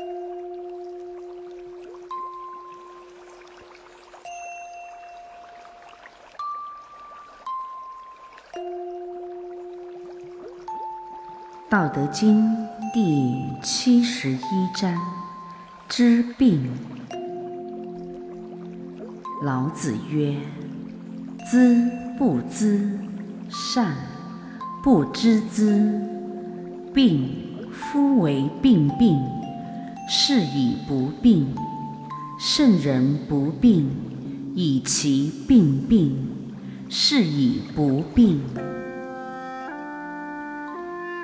《道德经》第七十一章：知病。老子曰：“知不知，善；不知之，病。夫为病病，是以不病。圣人不病，以其病病，是以不病。”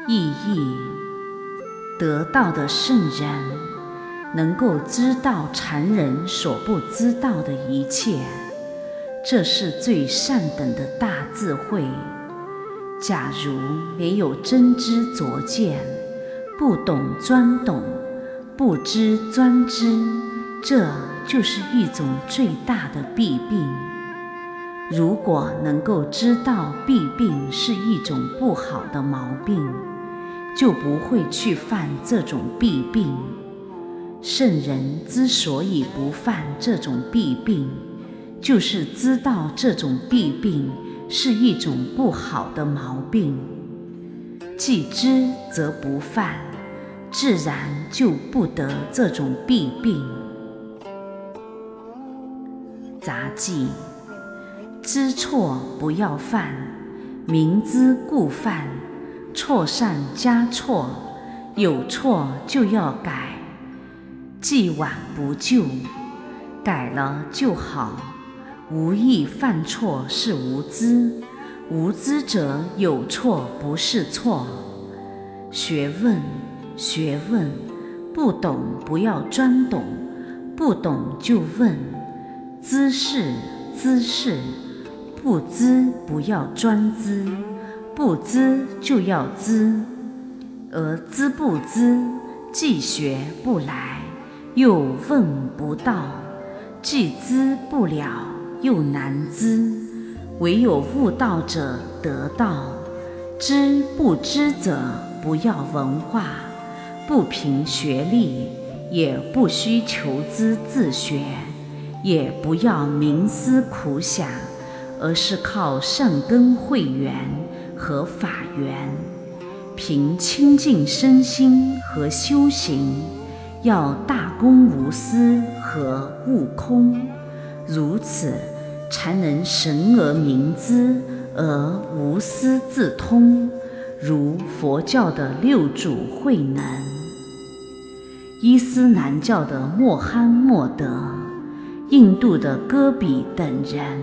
意义：得道的圣人能够知道常人所不知道的一切，这是最上等的大智慧。假如没有真知灼见，不懂专懂，不知专知，这就是一种最大的弊病。如果能够知道弊病是一种不好的毛病，就不会去犯这种弊病。圣人之所以不犯这种弊病，就是知道这种弊病是一种不好的毛病。既知则不犯，自然就不得这种弊病。杂记：知错不要犯，明知故犯。错上加错，有错就要改，既往不咎，改了就好。无意犯错是无知，无知者有错不是错。学问，学问，不懂不要装懂，不懂就问。知识，知识，不知不要专知。不知就要知，而知不知，既学不来，又问不到；既知不了，又难知。唯有悟道者得道。知不知者，不要文化，不凭学历，也不需求知自学，也不要冥思苦想，而是靠善根慧缘。和法缘，凭清净身心和修行，要大公无私和悟空，如此才能神而明之而无私自通，如佛教的六祖慧能、伊斯兰教的穆罕默德、印度的戈比等人，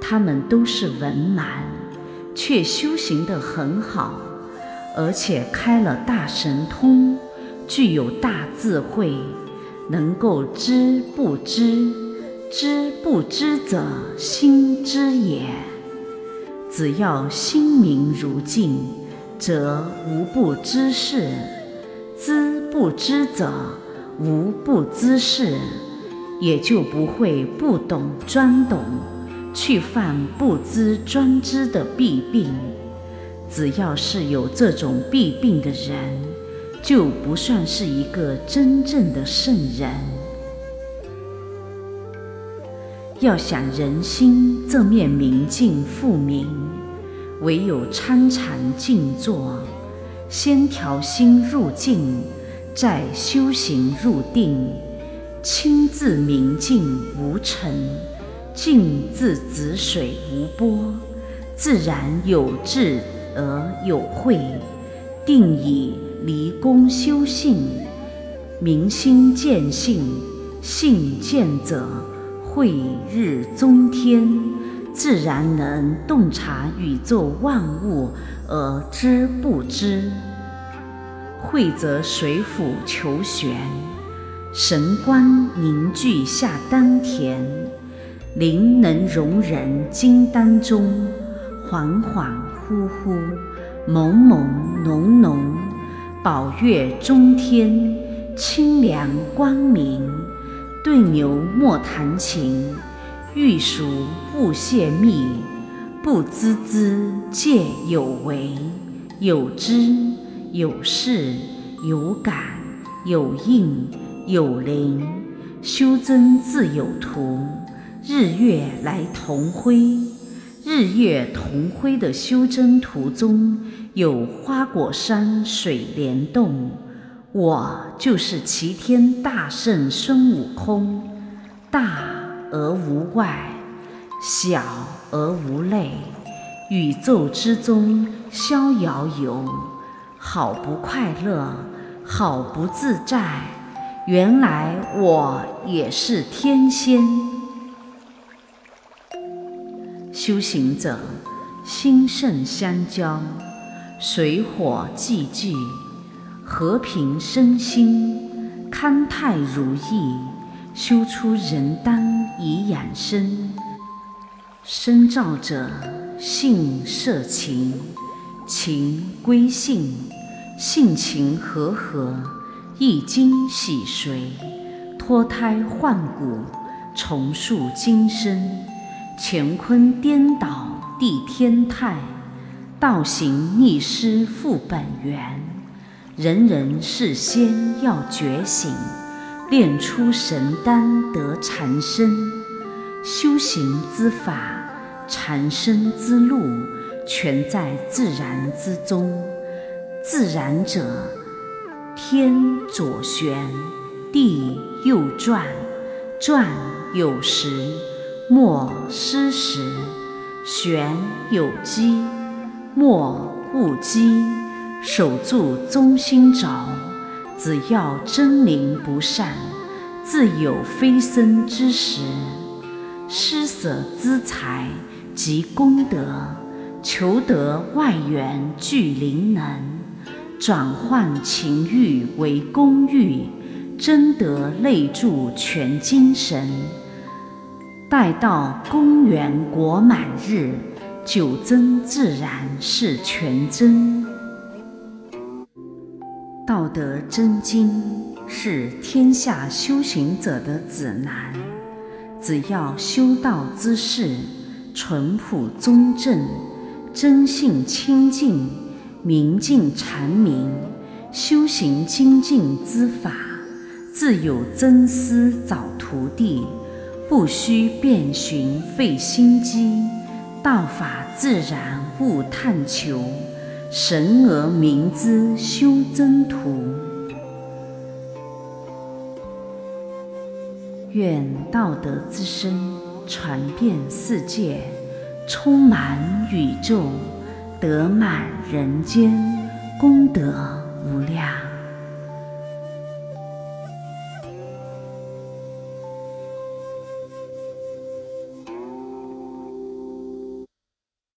他们都是文盲。却修行得很好，而且开了大神通，具有大智慧，能够知不知，知不知者心知也。只要心明如镜，则无不知事；知不知者无不知事，也就不会不懂装懂。去犯不知专知的弊病，只要是有这种弊病的人，就不算是一个真正的圣人。要想人心这面明镜复明，唯有参禅静坐，先调心入静，再修行入定，清自明镜无尘。静自止水无波，自然有智而有慧。定以离功修性，明心见性，性见者慧日中天，自然能洞察宇宙万物而知不知。会则水府求玄，神光凝聚下丹田。灵能容人金丹中，恍恍惚惚，朦朦胧胧，宝月中天，清凉光明。对牛莫弹琴，欲熟勿泄密。不知之戒有为，有知有事有感有应有灵，修真自有图。日月来同辉，日月同辉的修真途中有花果山水帘洞，我就是齐天大圣孙悟空，大而无外，小而无类，宇宙之中逍遥游，好不快乐，好不自在。原来我也是天仙。修行者心肾相交，水火既济，和平身心，康泰如意，修出人丹以养生。身造者性色情，情归性，性情和合，易经洗髓，脱胎换骨，重塑今生。乾坤颠倒，地天泰，道行逆施复本源。人人是仙要觉醒，炼出神丹得禅身。修行之法，禅身之路，全在自然之中。自然者，天左旋，地右转，转有时。莫失时，玄有机，莫误机。守住中心轴，只要真灵不散，自有飞升之时。施舍资财及功德，求得外缘聚灵能，转换情欲为公欲，真得内住全精神。待到公元国满日，九真自然是全真。道德真经是天下修行者的指南。只要修道之士淳朴忠正、真性清净、明镜长明，修行精进之法，自有真师找徒弟。不须遍寻费心机，道法自然勿探求，神而明之修真途。愿道德之声传遍世界，充满宇宙，得满人间，功德无量。